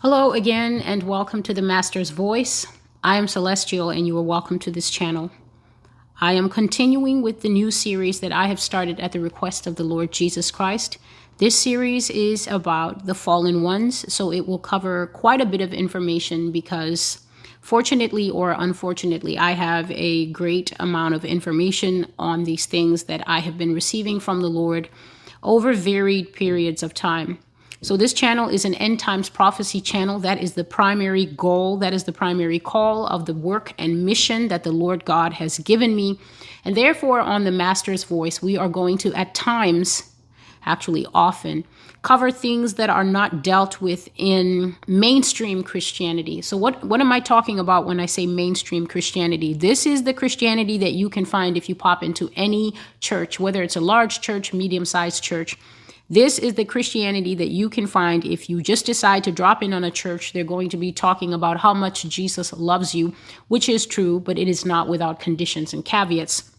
Hello again, and welcome to the Master's Voice. I am Celestial, and you are welcome to this channel. I am continuing with the new series that I have started at the request of the Lord Jesus Christ. This series is about the fallen ones, so it will cover quite a bit of information because, fortunately or unfortunately, I have a great amount of information on these things that I have been receiving from the Lord over varied periods of time. So, this channel is an end times prophecy channel. That is the primary goal, that is the primary call of the work and mission that the Lord God has given me. And therefore, on the Master's Voice, we are going to, at times, actually often, cover things that are not dealt with in mainstream Christianity. So, what, what am I talking about when I say mainstream Christianity? This is the Christianity that you can find if you pop into any church, whether it's a large church, medium sized church this is the Christianity that you can find if you just decide to drop in on a church. They're going to be talking about how much Jesus loves you, which is true, but it is not without conditions and caveats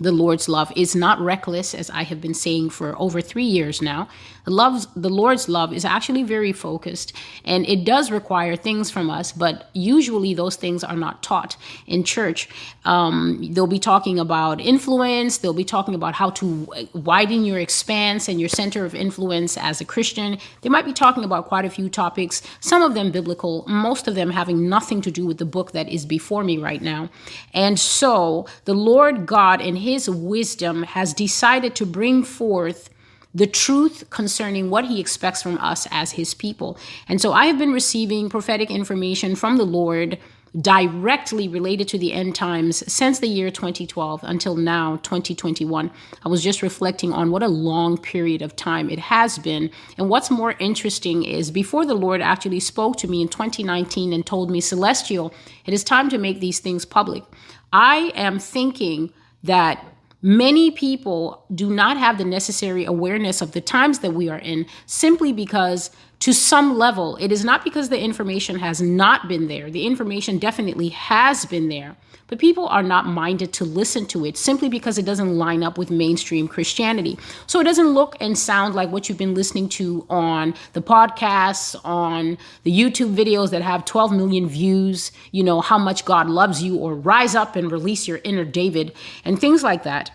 the Lord's love is not reckless, as I have been saying for over three years now. The, love's, the Lord's love is actually very focused, and it does require things from us, but usually those things are not taught in church. Um, they'll be talking about influence, they'll be talking about how to widen your expanse and your center of influence as a Christian. They might be talking about quite a few topics, some of them biblical, most of them having nothing to do with the book that is before me right now. And so the Lord God his wisdom has decided to bring forth the truth concerning what he expects from us as his people. And so I have been receiving prophetic information from the Lord directly related to the end times since the year 2012 until now 2021 i was just reflecting on what a long period of time it has been. And what's more interesting is before the lord actually spoke to me in 2019 and told me celestial it is time to make these things public. I am thinking that many people do not have the necessary awareness of the times that we are in simply because to some level it is not because the information has not been there. The information definitely has been there but people are not minded to listen to it simply because it doesn't line up with mainstream christianity. So it doesn't look and sound like what you've been listening to on the podcasts on the youtube videos that have 12 million views you know how much god loves you or rise up and release your inner david and things like that.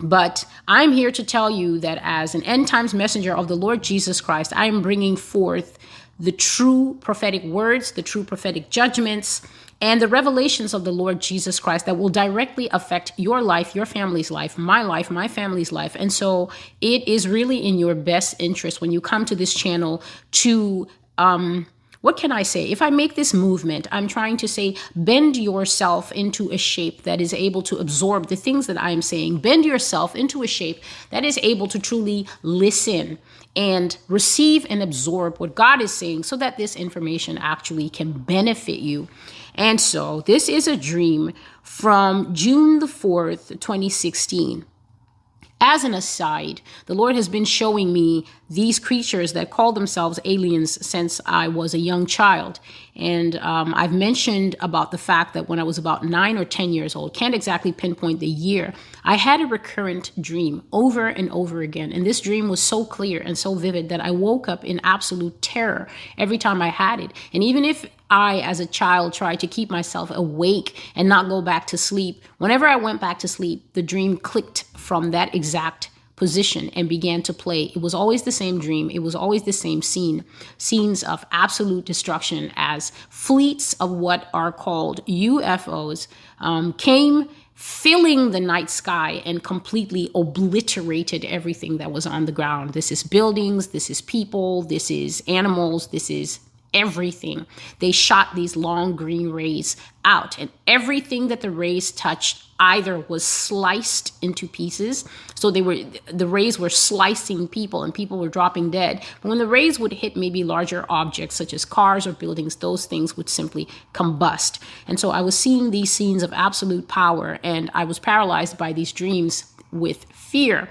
But I'm here to tell you that as an end times messenger of the Lord Jesus Christ, I am bringing forth the true prophetic words, the true prophetic judgments, and the revelations of the Lord Jesus Christ that will directly affect your life, your family's life, my life, my family's life. And so it is really in your best interest when you come to this channel to um, what can I say? If I make this movement, I'm trying to say bend yourself into a shape that is able to absorb the things that I'm saying. Bend yourself into a shape that is able to truly listen and receive and absorb what God is saying so that this information actually can benefit you. And so, this is a dream from June the 4th, 2016. As an aside, the Lord has been showing me these creatures that call themselves aliens since I was a young child. And um, I've mentioned about the fact that when I was about nine or 10 years old, can't exactly pinpoint the year, I had a recurrent dream over and over again. And this dream was so clear and so vivid that I woke up in absolute terror every time I had it. And even if I, as a child, tried to keep myself awake and not go back to sleep. Whenever I went back to sleep, the dream clicked from that exact position and began to play. It was always the same dream. It was always the same scene scenes of absolute destruction as fleets of what are called UFOs um, came filling the night sky and completely obliterated everything that was on the ground. This is buildings, this is people, this is animals, this is everything. They shot these long green rays out, and everything that the rays touched either was sliced into pieces. So they were the rays were slicing people and people were dropping dead. But when the rays would hit maybe larger objects such as cars or buildings, those things would simply combust. And so I was seeing these scenes of absolute power and I was paralyzed by these dreams with fear.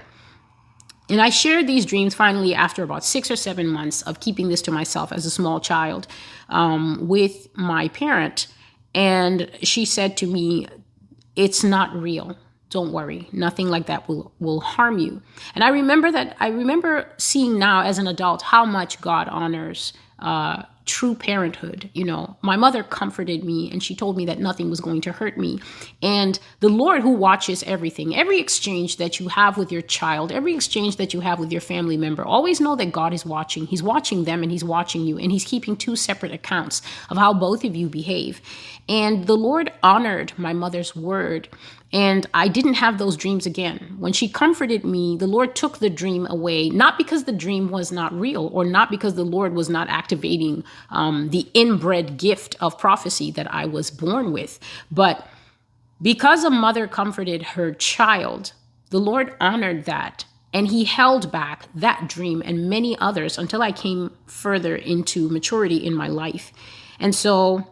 And I shared these dreams finally after about six or seven months of keeping this to myself as a small child um, with my parent. And she said to me, It's not real. Don't worry. Nothing like that will, will harm you. And I remember that, I remember seeing now as an adult how much God honors uh, true parenthood. You know, my mother comforted me and she told me that nothing was going to hurt me. And the Lord, who watches everything, every exchange that you have with your child, every exchange that you have with your family member, always know that God is watching. He's watching them and He's watching you. And He's keeping two separate accounts of how both of you behave. And the Lord honored my mother's word and I didn't have those dreams again. When she comforted me, the Lord took the dream away, not because the dream was not real or not because the Lord was not activating um, the inbred gift of prophecy that I was born with, but because a mother comforted her child, the Lord honored that. And he held back that dream and many others until I came further into maturity in my life. And so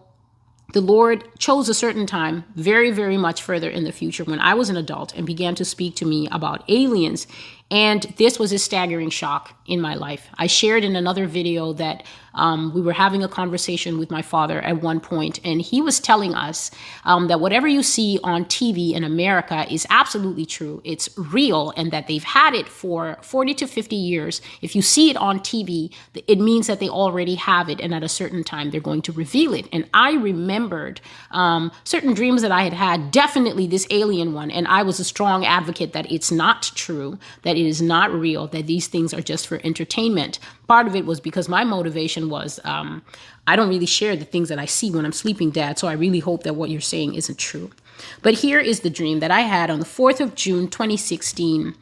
the Lord chose a certain time, very, very much further in the future, when I was an adult and began to speak to me about aliens and this was a staggering shock in my life. I shared in another video that um, we were having a conversation with my father at one point, and he was telling us um, that whatever you see on TV in America is absolutely true. It's real, and that they've had it for 40 to 50 years. If you see it on TV, it means that they already have it, and at a certain time, they're going to reveal it. And I remembered um, certain dreams that I had had, definitely this alien one, and I was a strong advocate that it's not true, that it is not real, that these things are just for entertainment. Part of it was because my motivation was um, I don't really share the things that I see when I'm sleeping, Dad, so I really hope that what you're saying isn't true. But here is the dream that I had on the 4th of June, 2016.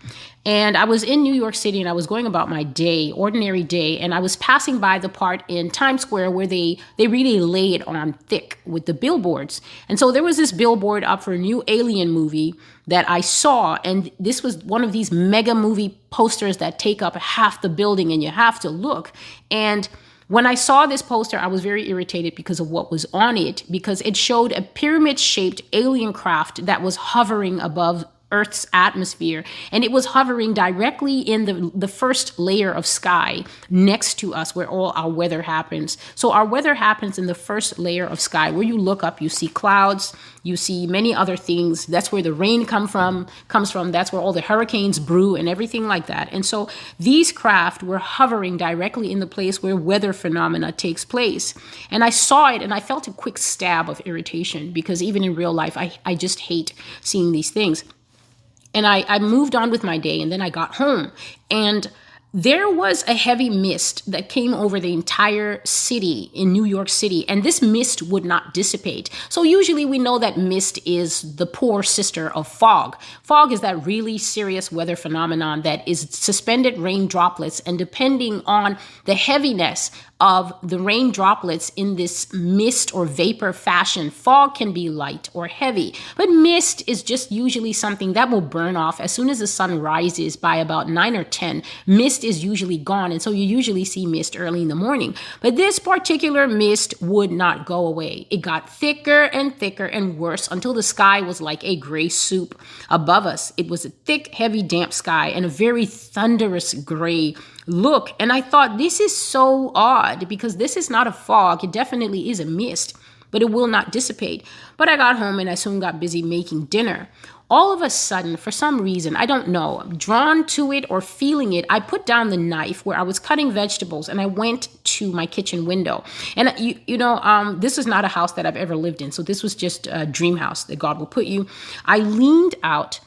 And I was in New York City and I was going about my day, ordinary day, and I was passing by the part in Times Square where they they really lay it on thick with the billboards. And so there was this billboard up for a new alien movie that I saw and this was one of these mega movie posters that take up half the building and you have to look. And when I saw this poster, I was very irritated because of what was on it, because it showed a pyramid shaped alien craft that was hovering above Earth's atmosphere, and it was hovering directly in the, the first layer of sky next to us where all our weather happens. So, our weather happens in the first layer of sky where you look up, you see clouds, you see many other things. That's where the rain come from, comes from. That's where all the hurricanes brew and everything like that. And so, these craft were hovering directly in the place where weather phenomena takes place. And I saw it and I felt a quick stab of irritation because even in real life, I, I just hate seeing these things. And I, I moved on with my day and then I got home and there was a heavy mist that came over the entire city in New York City, and this mist would not dissipate. So, usually, we know that mist is the poor sister of fog. Fog is that really serious weather phenomenon that is suspended rain droplets, and depending on the heaviness of the rain droplets in this mist or vapor fashion. Fog can be light or heavy, but mist is just usually something that will burn off as soon as the sun rises by about 9 or 10. Mist is usually gone, and so you usually see mist early in the morning. But this particular mist would not go away. It got thicker and thicker and worse until the sky was like a gray soup above us. It was a thick, heavy, damp sky and a very thunderous gray look. And I thought, this is so odd because this is not a fog. It definitely is a mist, but it will not dissipate. But I got home and I soon got busy making dinner. All of a sudden, for some reason, I don't know, drawn to it or feeling it, I put down the knife where I was cutting vegetables and I went to my kitchen window. And you, you know, um, this is not a house that I've ever lived in. So this was just a dream house that God will put you. I leaned out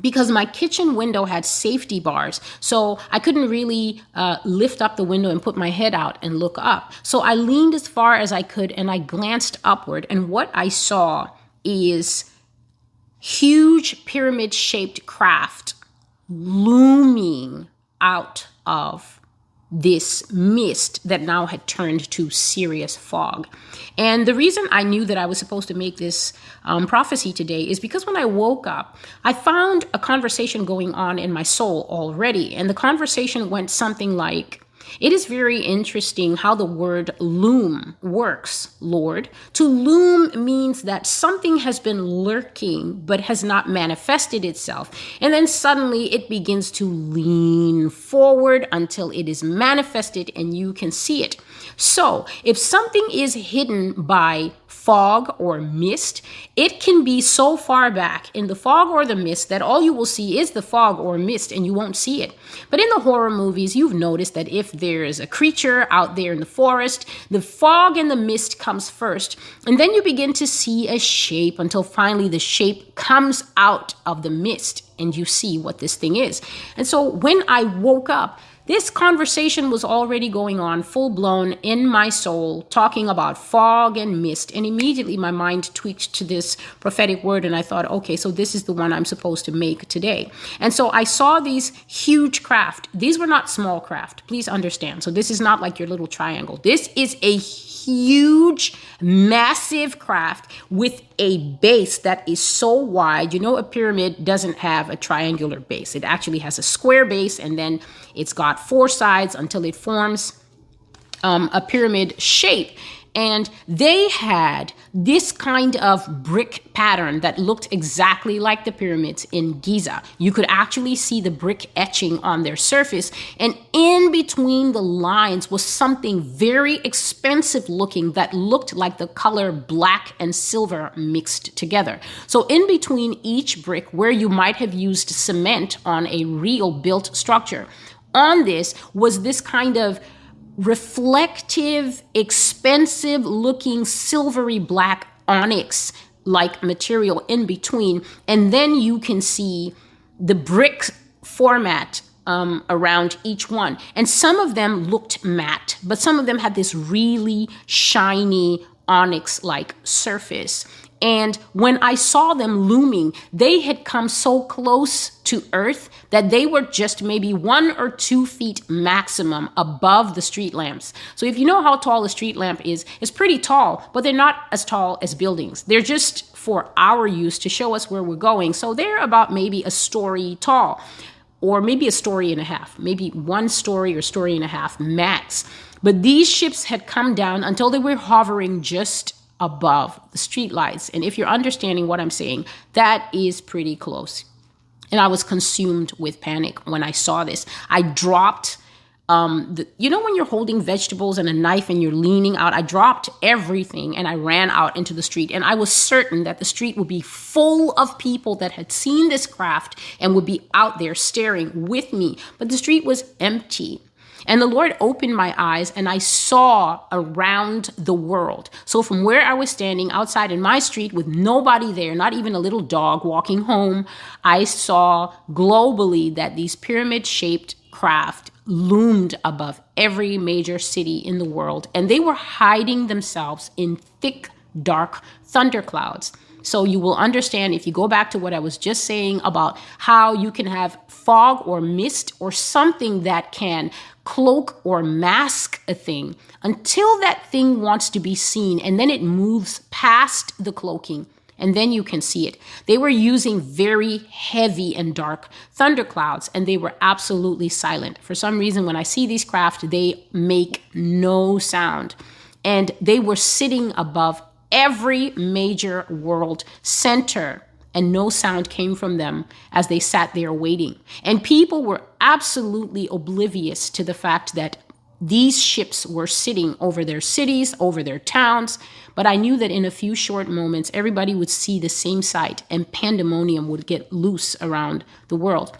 because my kitchen window had safety bars. So I couldn't really uh, lift up the window and put my head out and look up. So I leaned as far as I could and I glanced upward. And what I saw is huge pyramid shaped craft looming out of this mist that now had turned to serious fog. And the reason I knew that I was supposed to make this um, prophecy today is because when I woke up, I found a conversation going on in my soul already. And the conversation went something like, it is very interesting how the word loom works, Lord. To loom means that something has been lurking but has not manifested itself. And then suddenly it begins to lean forward until it is manifested and you can see it. So, if something is hidden by fog or mist, it can be so far back in the fog or the mist that all you will see is the fog or mist and you won't see it. But in the horror movies, you've noticed that if there is a creature out there in the forest, the fog and the mist comes first, and then you begin to see a shape until finally the shape comes out of the mist and you see what this thing is. And so when I woke up, this conversation was already going on full blown in my soul, talking about fog and mist. And immediately my mind tweaked to this prophetic word, and I thought, okay, so this is the one I'm supposed to make today. And so I saw these huge craft. These were not small craft, please understand. So this is not like your little triangle. This is a huge, massive craft with a base that is so wide. You know, a pyramid doesn't have a triangular base, it actually has a square base, and then it's got four sides until it forms um, a pyramid shape. And they had this kind of brick pattern that looked exactly like the pyramids in Giza. You could actually see the brick etching on their surface. And in between the lines was something very expensive looking that looked like the color black and silver mixed together. So, in between each brick, where you might have used cement on a real built structure, on this was this kind of reflective, expensive looking silvery black onyx like material in between. And then you can see the brick format um, around each one. And some of them looked matte, but some of them had this really shiny onyx like surface. And when I saw them looming, they had come so close to Earth that they were just maybe one or two feet maximum above the street lamps. So if you know how tall a street lamp is, it's pretty tall, but they're not as tall as buildings. They're just for our use to show us where we're going. So they're about maybe a story tall, or maybe a story and a half, maybe one story or story and a half max. But these ships had come down until they were hovering just above the streetlights. And if you're understanding what I'm saying, that is pretty close. And I was consumed with panic when I saw this. I dropped. Um, the, you know when you're holding vegetables and a knife and you're leaning out i dropped everything and i ran out into the street and i was certain that the street would be full of people that had seen this craft and would be out there staring with me but the street was empty and the Lord opened my eyes and I saw around the world. So from where I was standing outside in my street with nobody there, not even a little dog walking home, I saw globally that these pyramid shaped craft loomed above every major city in the world and they were hiding themselves in thick dark thunderclouds. So you will understand if you go back to what I was just saying about how you can have fog or mist or something that can cloak or mask a thing until that thing wants to be seen and then it moves past the cloaking and then you can see it. They were using very heavy and dark thunderclouds and they were absolutely silent. For some reason, when I see these craft, they make no sound. And they were sitting above every major world center and no sound came from them as they sat there waiting. And people were absolutely oblivious to the fact that these ships were sitting over their cities, over their towns. But I knew that in a few short moments, everybody would see the same sight and pandemonium would get loose around the world.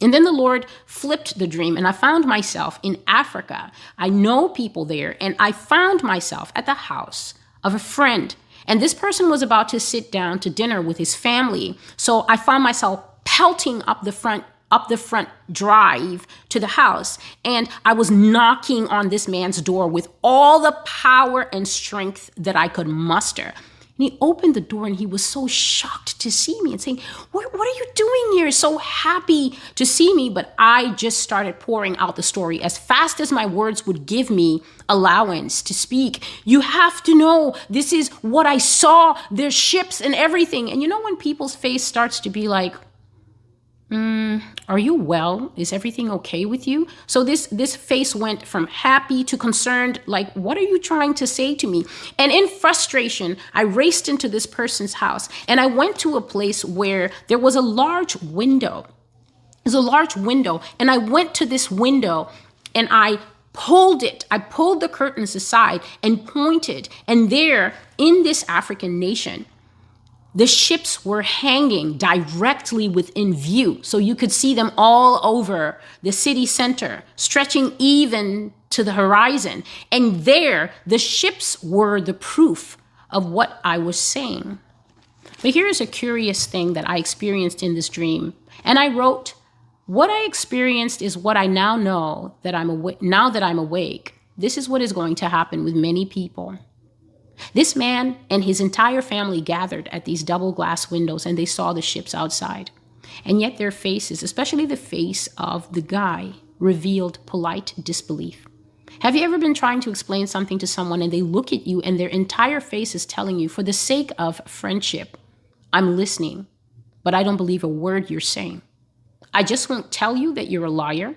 And then the Lord flipped the dream, and I found myself in Africa. I know people there, and I found myself at the house of a friend and this person was about to sit down to dinner with his family. So I found myself pelting up the front up the front drive to the house and I was knocking on this man's door with all the power and strength that I could muster. And he opened the door and he was so shocked to see me and saying, what, what, are you doing here? So happy to see me. But I just started pouring out the story as fast as my words would give me allowance to speak. You have to know this is what I saw. There's ships and everything. And you know, when people's face starts to be like, Mm, are you well? Is everything okay with you? So this this face went from happy to concerned, like, what are you trying to say to me? And in frustration, I raced into this person's house and I went to a place where there was a large window. There's a large window, and I went to this window and I pulled it. I pulled the curtains aside and pointed. And there, in this African nation, the ships were hanging directly within view. So you could see them all over the city center, stretching even to the horizon. And there, the ships were the proof of what I was saying. But here's a curious thing that I experienced in this dream. And I wrote, What I experienced is what I now know that I'm awake. Now that I'm awake, this is what is going to happen with many people. This man and his entire family gathered at these double glass windows and they saw the ships outside. And yet their faces, especially the face of the guy, revealed polite disbelief. Have you ever been trying to explain something to someone and they look at you and their entire face is telling you, for the sake of friendship, I'm listening, but I don't believe a word you're saying? I just won't tell you that you're a liar.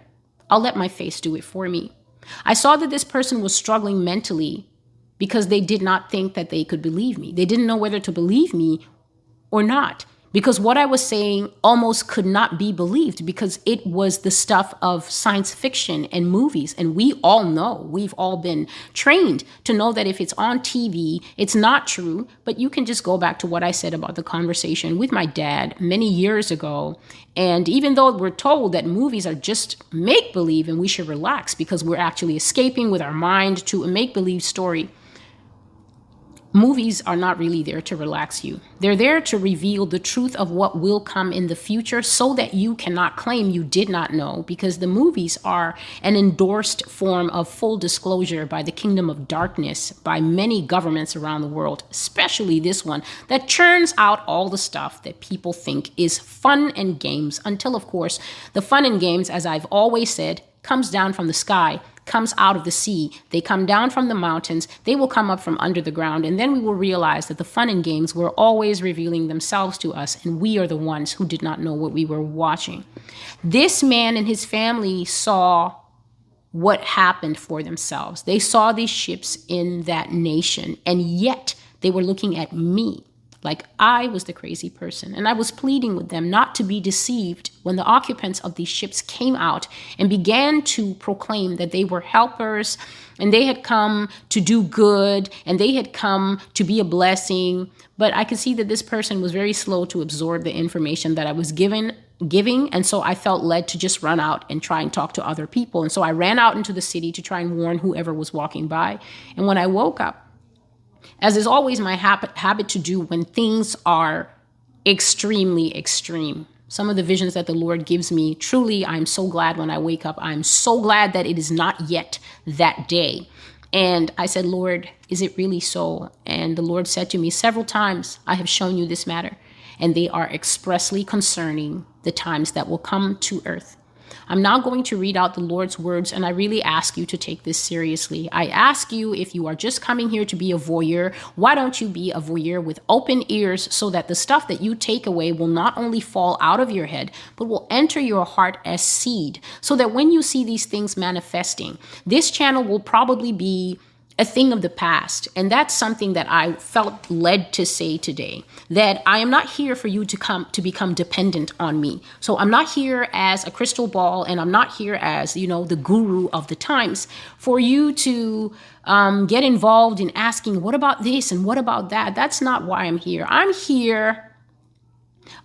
I'll let my face do it for me. I saw that this person was struggling mentally because they did not think that they could believe me. They didn't know whether to believe me or not because what I was saying almost could not be believed because it was the stuff of science fiction and movies. And we all know, we've all been trained to know that if it's on TV, it's not true. But you can just go back to what I said about the conversation with my dad many years ago. And even though we're told that movies are just make believe and we should relax because we're actually escaping with our mind to a make believe story Movies are not really there to relax you. They're there to reveal the truth of what will come in the future so that you cannot claim you did not know because the movies are an endorsed form of full disclosure by the kingdom of darkness by many governments around the world, especially this one that churns out all the stuff that people think is fun and games until, of course, the fun and games, as I've always said, comes down from the sky comes out of the sea. They come down from the mountains. They will come up from under the ground. And then we will realize that the fun and games were always revealing themselves to us, and we are the ones who did not know what we were watching. This man and his family saw what happened for themselves. They saw these ships in that nation, and yet they were looking at me like I was the crazy person. And I was pleading with them not to be deceived when the occupants of these ships came out and began to proclaim that they were helpers and they had come to do good and they had come to be a blessing. But I could see that this person was very slow to absorb the information that I was given giving and so i felt led to just run out and try and talk to other people and so i ran out into the city to try and warn whoever was walking by and when i woke up as is always my habit, habit to do when things are extremely extreme. Some of the visions that the Lord gives me, truly, I'm so glad when I wake up. I'm so glad that it is not yet that day. And I said, Lord, is it really so? And the Lord said to me several times, I have shown you this matter. And they are expressly concerning the times that will come to earth. I'm now going to read out the Lord's words, and I really ask you to take this seriously. I ask you if you are just coming here to be a voyeur, why don't you be a voyeur with open ears so that the stuff that you take away will not only fall out of your head, but will enter your heart as seed, so that when you see these things manifesting, this channel will probably be a thing of the past. And that's something that I felt led to say today that I am not here for you to come to become dependent on me. So I'm not here as a crystal ball and I'm not here as, you know, the guru of the times for you to um, get involved in asking, what about this and what about that? That's not why I'm here. I'm here.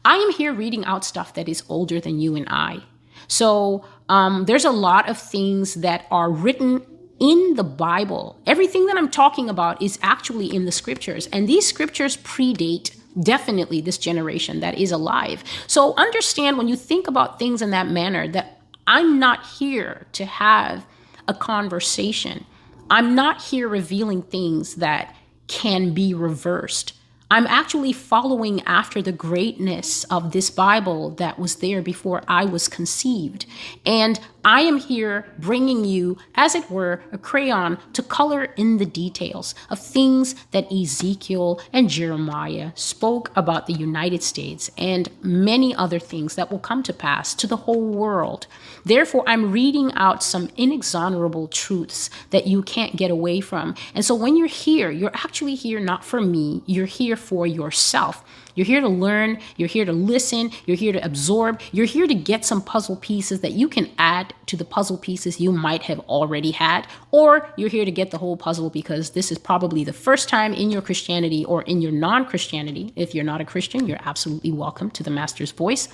I am here reading out stuff that is older than you and I. So um, there's a lot of things that are written in the Bible. Everything that I'm talking about is actually in the scriptures, and these scriptures predate definitely this generation that is alive. So understand when you think about things in that manner that I'm not here to have a conversation. I'm not here revealing things that can be reversed. I'm actually following after the greatness of this Bible that was there before I was conceived. And I am here bringing you, as it were, a crayon to color in the details of things that Ezekiel and Jeremiah spoke about the United States and many other things that will come to pass to the whole world. Therefore, I'm reading out some inexorable truths that you can't get away from. And so when you're here, you're actually here not for me, you're here for yourself You're here to learn, you're here to listen, you're here to absorb, you're here to get some puzzle pieces that you can add to the puzzle pieces you might have already had, or you're here to get the whole puzzle because this is probably the first time in your Christianity or in your non Christianity. If you're not a Christian, you're absolutely welcome to the Master's Voice.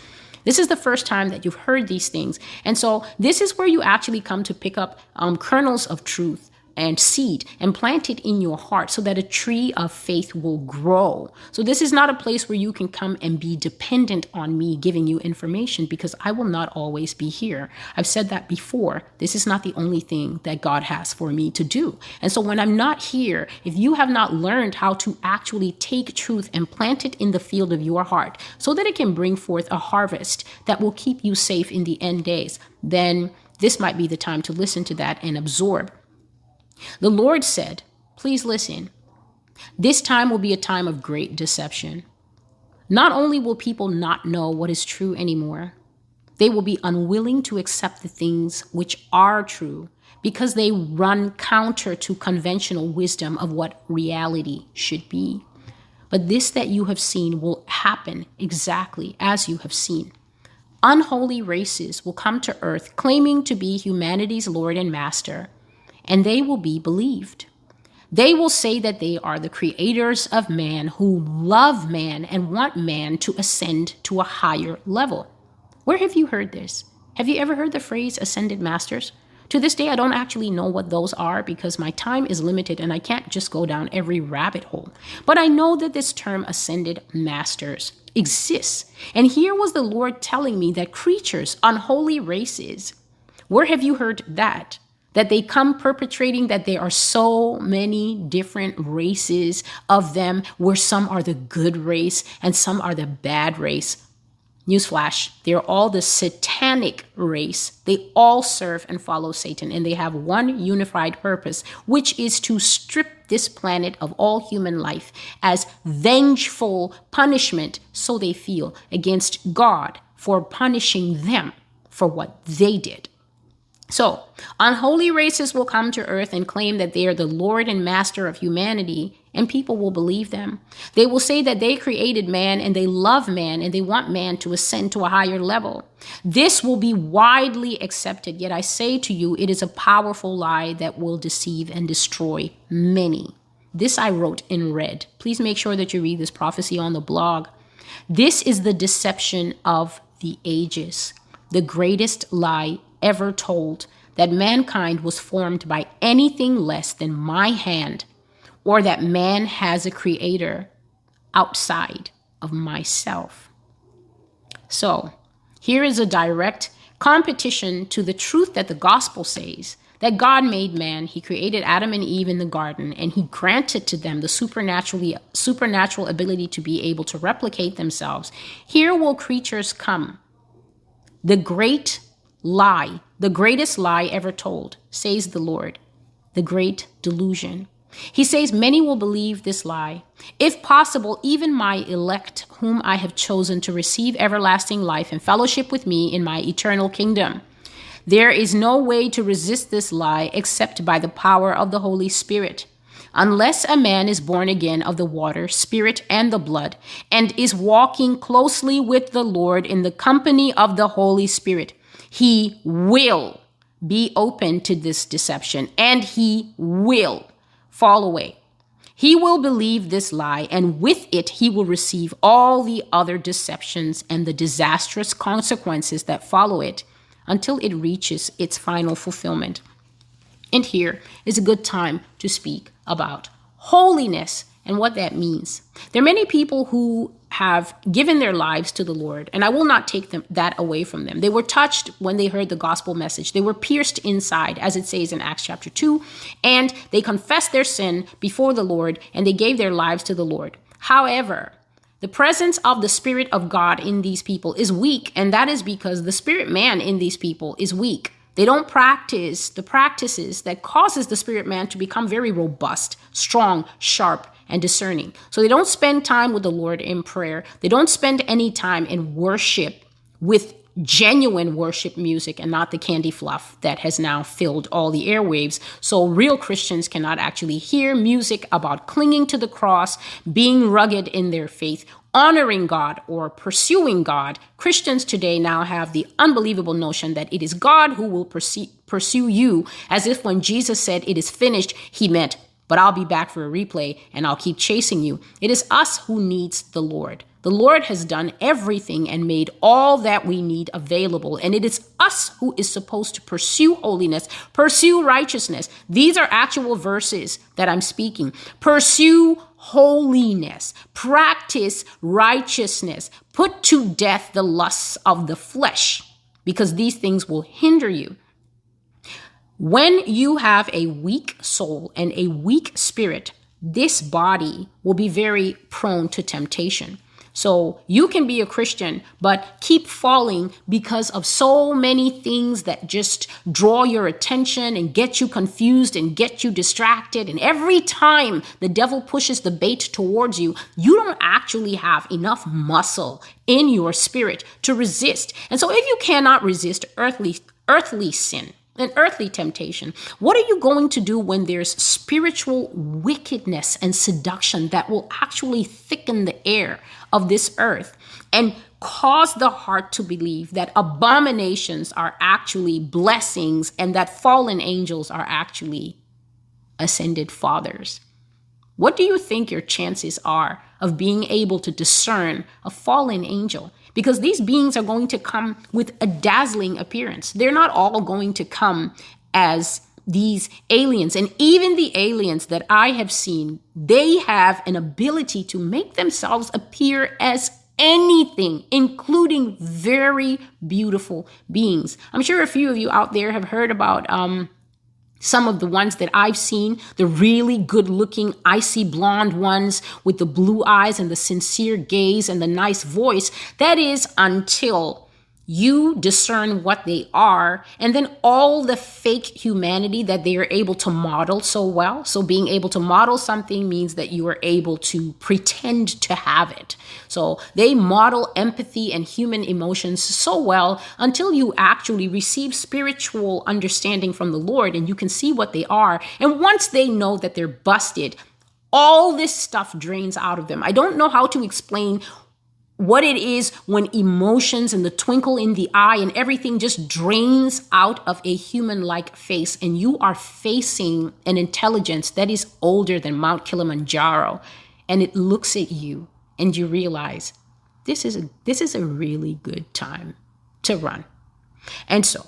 This is the first time that you've heard these things. And so this is where you actually come to pick up um, kernels of truth and seed and plant it in your heart so that a tree of faith will grow. So, this is not a place where you can come and be dependent on me giving you information because I will not always be here. I've said that before. This is not the only thing that God has for me to do. And so, when I'm not here, if you have not learned how to actually take truth and plant it in the field of your heart so that it can bring forth a harvest that will keep you safe in the end days, then this might be the time to listen to that and absorb the Lord said, Please listen. This time will be a time of great deception. Not only will people not know what is true anymore, they will be unwilling to accept the things which are true because they run counter to conventional wisdom of what reality should be. But this that you have seen will happen exactly as you have seen. Unholy races will come to earth claiming to be humanity's Lord and Master and they will be believed. They will say that they are the creators of man who love man and want man to ascend to a higher level. Where have you heard this? Have you ever heard the phrase ascended masters? To this day, I don't actually know what those are because my time is limited and I can't just go down every rabbit hole. But I know that this term ascended masters exists. And here was the Lord telling me that creatures, unholy races, where have you heard that? That they come perpetrating that there are so many different races of them where some are the good race and some are the bad race. Newsflash they're all the satanic race. They all serve and follow satan and they have one unified purpose which is to strip this planet of all human life as vengeful punishment so they feel against god for punishing them for what they did so, unholy races will come to earth and claim that they are the Lord and Master of humanity, and people will believe them. They will say that they created man and they love man and they want man to ascend to a higher level. This will be widely accepted, yet I say to you, it is a powerful lie that will deceive and destroy many. This I wrote in red. Please make sure that you read this prophecy on the blog. This is the deception of the ages, the greatest lie ever told that mankind was formed by anything less than my hand, or that man has a creator outside of myself. So, here is a direct competition to the truth that the gospel says that God made man, he created Adam and Eve in the garden, and he granted to them the supernaturally supernatural ability to be able to replicate themselves. Here will creatures come. The great lie, the greatest lie ever told, says the Lord, the great delusion. He says, Many will believe this lie. If possible, even my elect, whom I have chosen to receive everlasting life and fellowship with me in my eternal kingdom. There is no way to resist this lie except by the power of the Holy Spirit. Unless a man is born again of the water, spirit, and the blood, and is walking closely with the Lord in the company of the Holy Spirit, he will be open to this deception and he will fall away. He will believe this lie, and with it, he will receive all the other deceptions and the disastrous consequences that follow it until it reaches its final fulfillment. And here is a good time to speak about holiness and what that means. There are many people who have given their lives to the Lord, and I will not take them that away from them. They were touched when they heard the gospel message. They were pierced inside, as it says in Acts chapter 2, and they confessed their sin before the Lord and they gave their lives to the Lord. However, the presence of the Spirit of God in these people is weak, and that is because the spirit man in these people is weak. They don't practice the practices that causes the spirit man to become very robust, strong, sharp, and discerning. So they don't spend time with the Lord in prayer. They don't spend any time in worship with genuine worship music and not the candy fluff that has now filled all the airwaves. So real Christians cannot actually hear music about clinging to the cross, being rugged in their faith, honoring God or pursuing God. Christians today now have the unbelievable notion that it is God who will pursue, pursue you, as if when Jesus said it is finished, he meant, but I'll be back for a replay and I'll keep chasing you. It is us who needs the Lord. The Lord has done everything and made all that we need available. And it is us who is supposed to pursue holiness, pursue righteousness. These are actual verses that I'm speaking. Pursue holiness, practice righteousness, put to death the lusts of the flesh, because these things will hinder you. When you have a weak soul and a weak spirit, this body will be very prone to temptation. So you can be a Christian, but keep falling because of so many things that just draw your attention and get you confused and get you distracted. And every time the devil pushes the bait towards you, you don't actually have enough muscle in your spirit to resist. And so if you cannot resist earthly, earthly sin, an earthly temptation. What are you going to do when there's spiritual wickedness and seduction that will actually thicken the air of this earth and cause the heart to believe that abominations are actually blessings and that fallen angels are actually ascended fathers? What do you think your chances are of being able to discern a fallen angel? Because these beings are going to come with a dazzling appearance. They're not all going to come as these aliens. And even the aliens that I have seen, they have an ability to make themselves appear as anything, including very beautiful beings. I'm sure a few of you out there have heard about um, some of the ones that I've seen, the really good looking, icy blonde ones with the blue eyes and the sincere gaze and the nice voice, that is until you discern what they are, and then all the fake humanity that they are able to model so well. So, being able to model something means that you are able to pretend to have it. So, they model empathy and human emotions so well until you actually receive spiritual understanding from the Lord and you can see what they are. And once they know that they're busted, all this stuff drains out of them. I don't know how to explain what it is when emotions and the twinkle in the eye and everything just drains out of a human like face, and you are facing an intelligence that is older than Mount Kilimanjaro, and it looks at you and you realize this is a, this is a really good time to run. And so,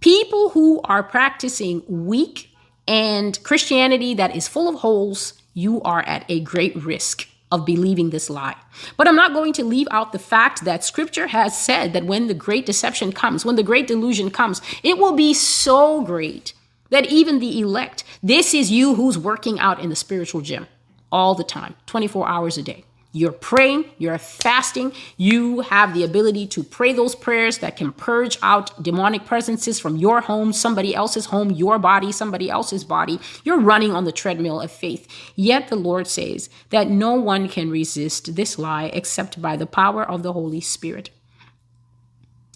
people who are practicing weak and Christianity that is full of holes, you are at a great risk of believing this lie. But I'm not going to leave out the fact that scripture has said that when the great deception comes, when the great delusion comes, it will be so great that even the elect, this is you who's working out in the spiritual gym all the time, 24 hours a day. You're praying, you're fasting, you have the ability to pray those prayers that can purge out demonic presences from your home, somebody else's home, your body, somebody else's body. You're running on the treadmill of faith. Yet the Lord says that no one can resist this lie except by the power of the Holy Spirit.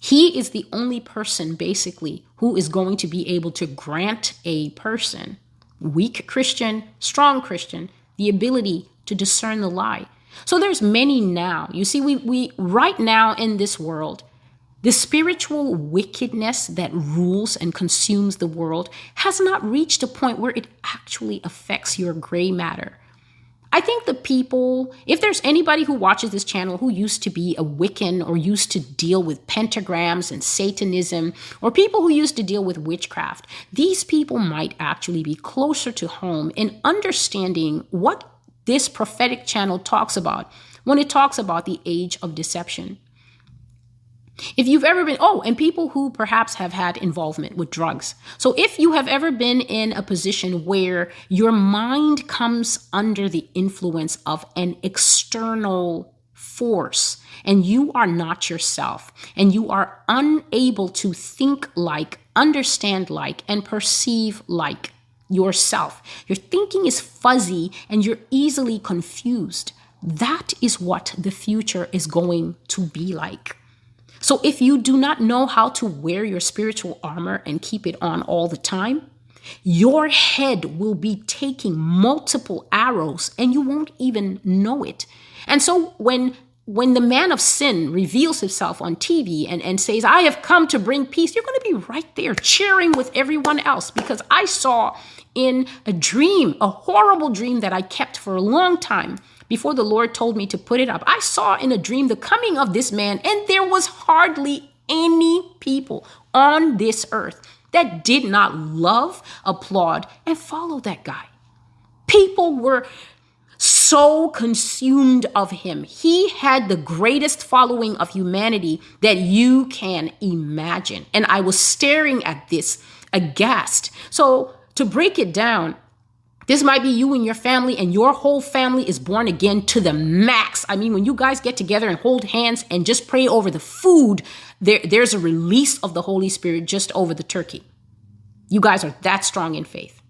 He is the only person, basically, who is going to be able to grant a person, weak Christian, strong Christian, the ability to discern the lie so there's many now. You see, we, we right now in this world, the spiritual wickedness that rules and consumes the world has not reached a point where it actually affects your gray matter. I think the people, if there's anybody who watches this channel who used to be a Wiccan or used to deal with pentagrams and Satanism, or people who used to deal with witchcraft, these people might actually be closer to home in understanding what this prophetic channel talks about when it talks about the age of deception. If you've ever been, oh, and people who perhaps have had involvement with drugs. So if you have ever been in a position where your mind comes under the influence of an external force and you are not yourself and you are unable to think like, understand like, and perceive like, yourself. Your thinking is fuzzy and you're easily confused. That is what the future is going to be like. So if you do not know how to wear your spiritual armor and keep it on all the time, your head will be taking multiple arrows and you won't even know it. And so when when the man of sin reveals himself on TV and, and says, I have come to bring peace, you're going to be right there cheering with everyone else because I saw in a dream, a horrible dream that I kept for a long time before the Lord told me to put it up. I saw in a dream the coming of this man, and there was hardly any people on this earth that did not love, applaud, and follow that guy. People were so consumed of him. He had the greatest following of humanity that you can imagine. And I was staring at this aghast. So, to break it down, this might be you and your family, and your whole family is born again to the max. I mean, when you guys get together and hold hands and just pray over the food, there, there's a release of the Holy Spirit just over the turkey. You guys are that strong in faith.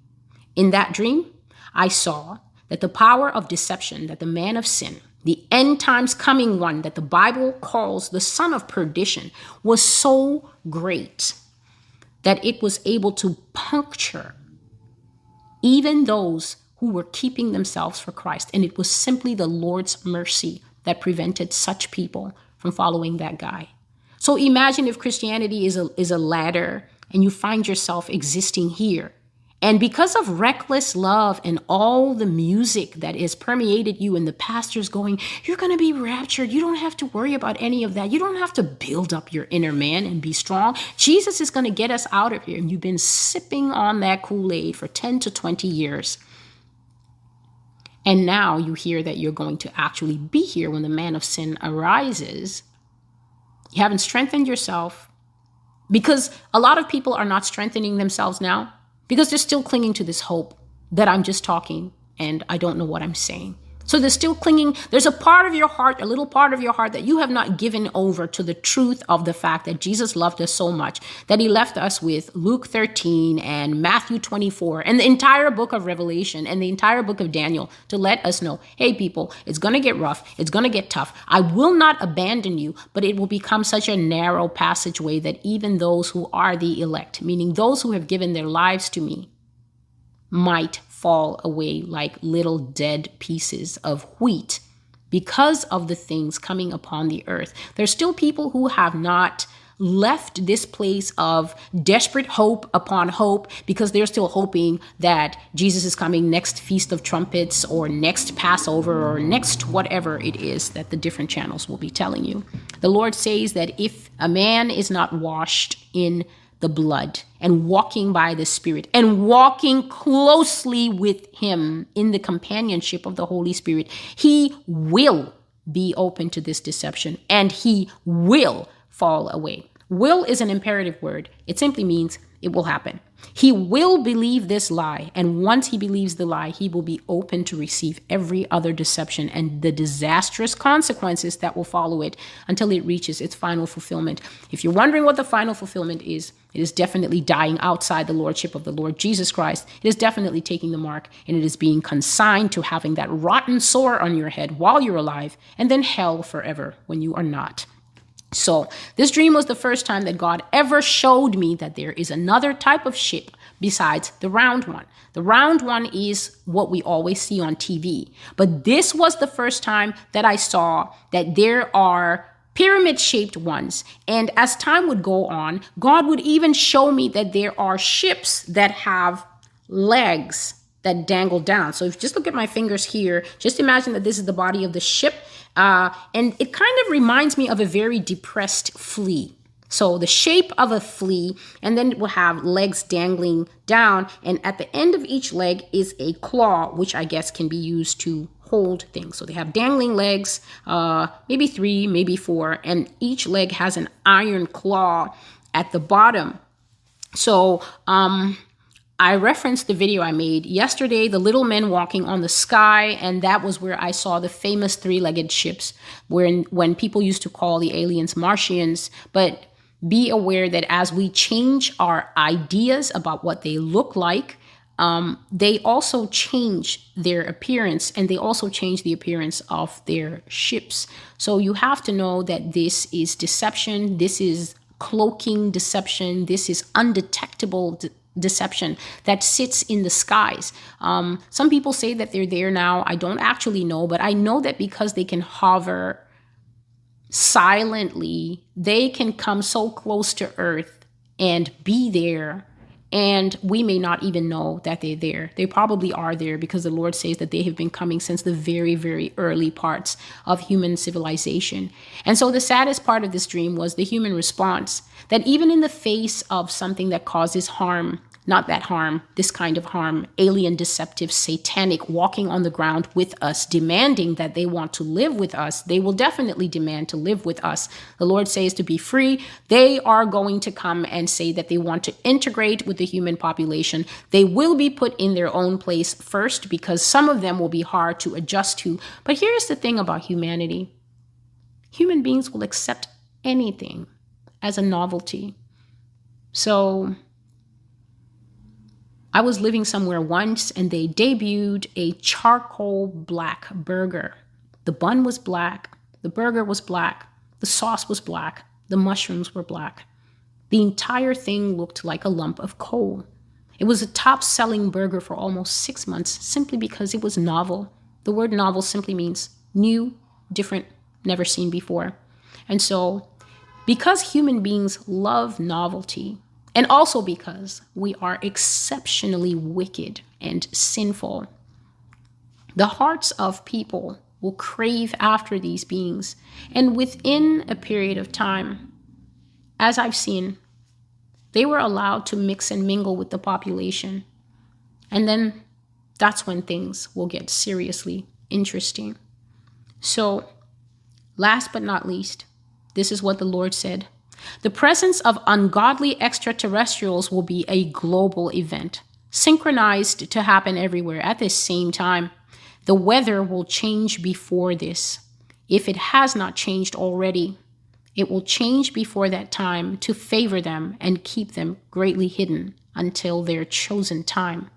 In that dream, I saw that the power of deception that the man of sin, the end times coming one that the Bible calls the son of perdition, was so great that it was able to puncture even those who were keeping themselves for Christ. And it was simply the Lord's mercy that prevented such people from following that guy. So imagine if Christianity is a, is a ladder and you find yourself existing here and because of reckless love and all the music that has permeated you, and the pastor's going, You're going to be raptured. You don't have to worry about any of that. You don't have to build up your inner man and be strong. Jesus is going to get us out of here. And you've been sipping on that Kool Aid for 10 to 20 years. And now you hear that you're going to actually be here when the man of sin arises. You haven't strengthened yourself because a lot of people are not strengthening themselves now because they're still clinging to this hope that I'm just talking and I don't know what I'm saying. So they're still clinging. There's a part of your heart, a little part of your heart that you have not given over to the truth of the fact that Jesus loved us so much that he left us with Luke 13 and Matthew 24 and the entire book of Revelation and the entire book of Daniel to let us know hey, people, it's going to get rough. It's going to get tough. I will not abandon you, but it will become such a narrow passageway that even those who are the elect, meaning those who have given their lives to me, might fall away like little dead pieces of wheat because of the things coming upon the earth. There's still people who have not left this place of desperate hope upon hope because they're still hoping that Jesus is coming next Feast of Trumpets or next Passover or next whatever it is that the different channels will be telling you. The Lord says that if a man is not washed in the blood and walking by the Spirit and walking closely with Him in the companionship of the Holy Spirit, He will be open to this deception and He will fall away. Will is an imperative word, it simply means it will happen. He will believe this lie. And once he believes the lie, he will be open to receive every other deception and the disastrous consequences that will follow it until it reaches its final fulfillment. If you're wondering what the final fulfillment is, it is definitely dying outside the lordship of the Lord Jesus Christ. It is definitely taking the mark and it is being consigned to having that rotten sore on your head while you're alive and then hell forever when you are not. So, this dream was the first time that God ever showed me that there is another type of ship besides the round one. The round one is what we always see on TV. But this was the first time that I saw that there are pyramid shaped ones. And as time would go on, God would even show me that there are ships that have legs that dangle down. So if you just look at my fingers here, just imagine that this is the body of the ship uh, and it kind of reminds me of a very depressed flea. So the shape of a flea, and then it will have legs dangling down, and at the end of each leg is a claw, which I guess can be used to hold things. So they have dangling legs, uh, maybe three, maybe four, and each leg has an iron claw at the bottom. So um, I referenced the video I made yesterday, The Little Men Walking on the Sky, and that was where I saw the famous three legged ships, where when people used to call the aliens Martians. But be aware that as we change our ideas about what they look like, um, they also change their appearance and they also change the appearance of their ships. So you have to know that this is deception, this is cloaking deception, this is undetectable de- deception that sits in the skies. Um, some people say that they're there now. I don't actually know, but I know that because they can hover silently, they can come so close to Earth and be there and we may not even know that they're there. They probably are there because the Lord says that they have been coming since the very, very early parts of human civilization. And so the saddest part of this dream was the human response that even in the face of something that causes harm, not that harm, this kind of harm, alien, deceptive, satanic, walking on the ground with us, demanding that they want to live with us. They will definitely demand to live with us. The Lord says to be free. They are going to come and say that they want to integrate with the human population. They will be put in their own place first because some of them will be hard to adjust to. But here's the thing about humanity human beings will accept anything as a novelty. So, I was living somewhere once and they debuted a charcoal black burger. The bun was black, the burger was black, the sauce was black, the mushrooms were black. The entire thing looked like a lump of coal. It was a top selling burger for almost six months simply because it was novel. The word novel simply means new, different, never seen before. And so, because human beings love novelty, and also because we are exceptionally wicked and sinful. The hearts of people will crave after these beings, and within a period of time, as I've seen, they were allowed to mix and mingle with the population. And then that's when things will get seriously interesting. So, last but not least, this is what the Lord said the presence of ungodly extraterrestrials will be a global event, synchronized to happen everywhere at the same time. The weather will change before this. If it has not changed already, it will change before that time to favor them and keep them greatly hidden until their chosen time.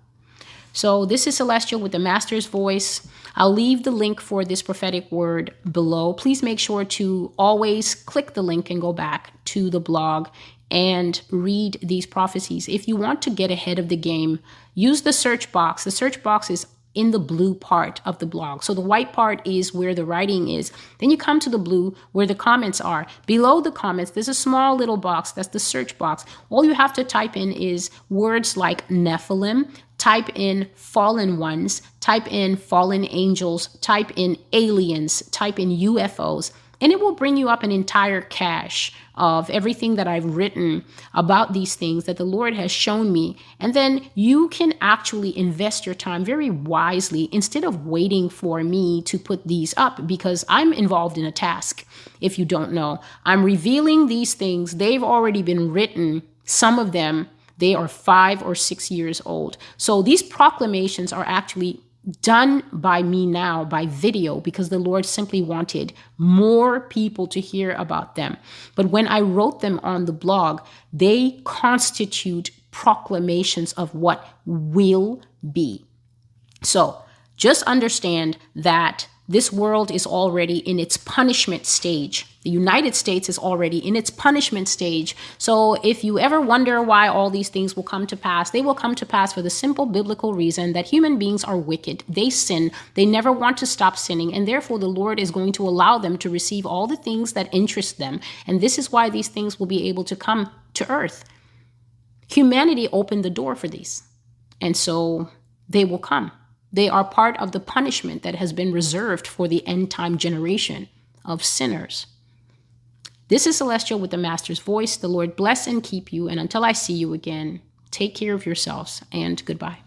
So, this is Celestial with the Master's Voice. I'll leave the link for this prophetic word below. Please make sure to always click the link and go back to the blog and read these prophecies. If you want to get ahead of the game, use the search box. The search box is in the blue part of the blog. So the white part is where the writing is. Then you come to the blue where the comments are. Below the comments, there's a small little box. That's the search box. All you have to type in is words like Nephilim, type in fallen ones, type in fallen angels, type in aliens, type in UFOs, and it will bring you up an entire cache of everything that I've written about these things that the Lord has shown me. And then you can actually invest your time very wisely instead of waiting for me to put these up because I'm involved in a task. If you don't know, I'm revealing these things, they've already been written, some of them they are five or six years old. So these proclamations are actually done by me now by video because the Lord simply wanted more people to hear about them. But when I wrote them on the blog, they constitute proclamations of what will be. So just understand that this world is already in its punishment stage. The United States is already in its punishment stage. So if you ever wonder why all these things will come to pass, they will come to pass for the simple biblical reason that human beings are wicked. They sin. They never want to stop sinning. And therefore, the Lord is going to allow them to receive all the things that interest them. And this is why these things will be able to come to earth. Humanity opened the door for these. And so they will come. They are part of the punishment that has been reserved for the end time generation of sinners. This is Celestial with the Master's voice. The Lord bless and keep you. And until I see you again, take care of yourselves and goodbye.